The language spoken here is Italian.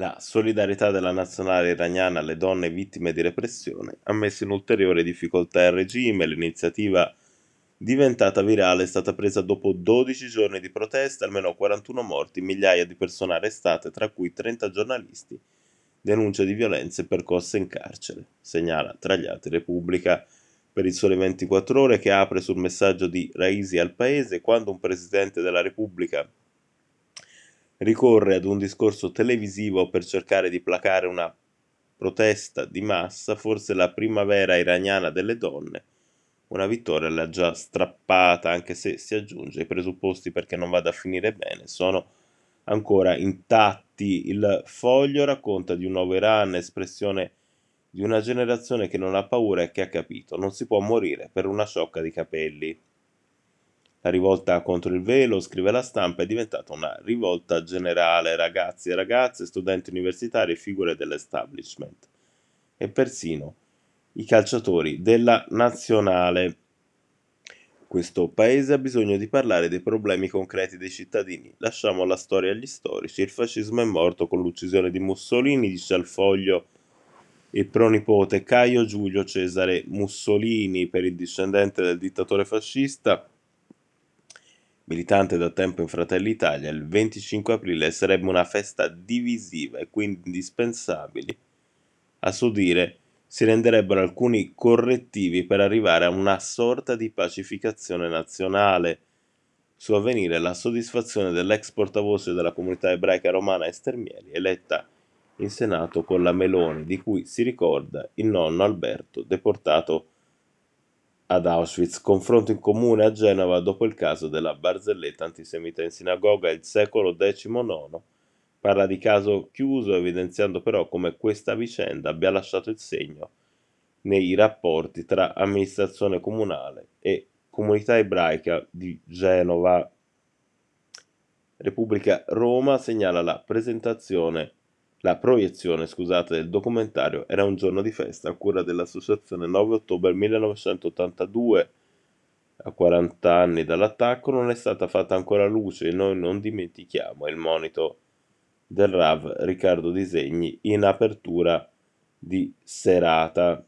La solidarietà della nazionale iraniana alle donne vittime di repressione ha messo in ulteriore difficoltà il regime. L'iniziativa diventata virale è stata presa dopo 12 giorni di proteste, almeno 41 morti, migliaia di persone arrestate, tra cui 30 giornalisti, denunce di violenze percosse in carcere, segnala tra gli altri Repubblica per il Sole 24 Ore che apre sul messaggio di Raisi al paese quando un presidente della Repubblica ricorre ad un discorso televisivo per cercare di placare una protesta di massa, forse la primavera iraniana delle donne, una vittoria l'ha già strappata, anche se si aggiunge i presupposti perché non vada a finire bene sono ancora intatti. Il foglio racconta di un nuovo Iran, espressione di una generazione che non ha paura e che ha capito, non si può morire per una sciocca di capelli. La rivolta contro il velo, scrive la stampa, è diventata una rivolta generale, ragazzi e ragazze, studenti universitari figure dell'establishment. E persino i calciatori della nazionale. Questo paese ha bisogno di parlare dei problemi concreti dei cittadini. Lasciamo la storia agli storici. Il fascismo è morto con l'uccisione di Mussolini, dice al foglio il pronipote Caio Giulio Cesare Mussolini per il discendente del dittatore fascista militante da tempo in Fratelli Italia, il 25 aprile sarebbe una festa divisiva e quindi indispensabile. A suo dire, si renderebbero alcuni correttivi per arrivare a una sorta di pacificazione nazionale. Su avvenire la soddisfazione dell'ex portavoce della comunità ebraica romana Ester Mieli, eletta in Senato con la Meloni, di cui si ricorda il nonno Alberto, deportato ad Auschwitz, confronto in comune a Genova dopo il caso della barzelletta antisemita in sinagoga il secolo XIX. Parla di caso chiuso, evidenziando però come questa vicenda abbia lasciato il segno nei rapporti tra amministrazione comunale e comunità ebraica di Genova. Repubblica Roma segnala la presentazione la proiezione, scusate, del documentario Era un giorno di festa a cura dell'associazione 9 ottobre 1982. A 40 anni dall'attacco non è stata fatta ancora luce e noi non dimentichiamo il monito del Rav Riccardo Disegni in apertura di serata.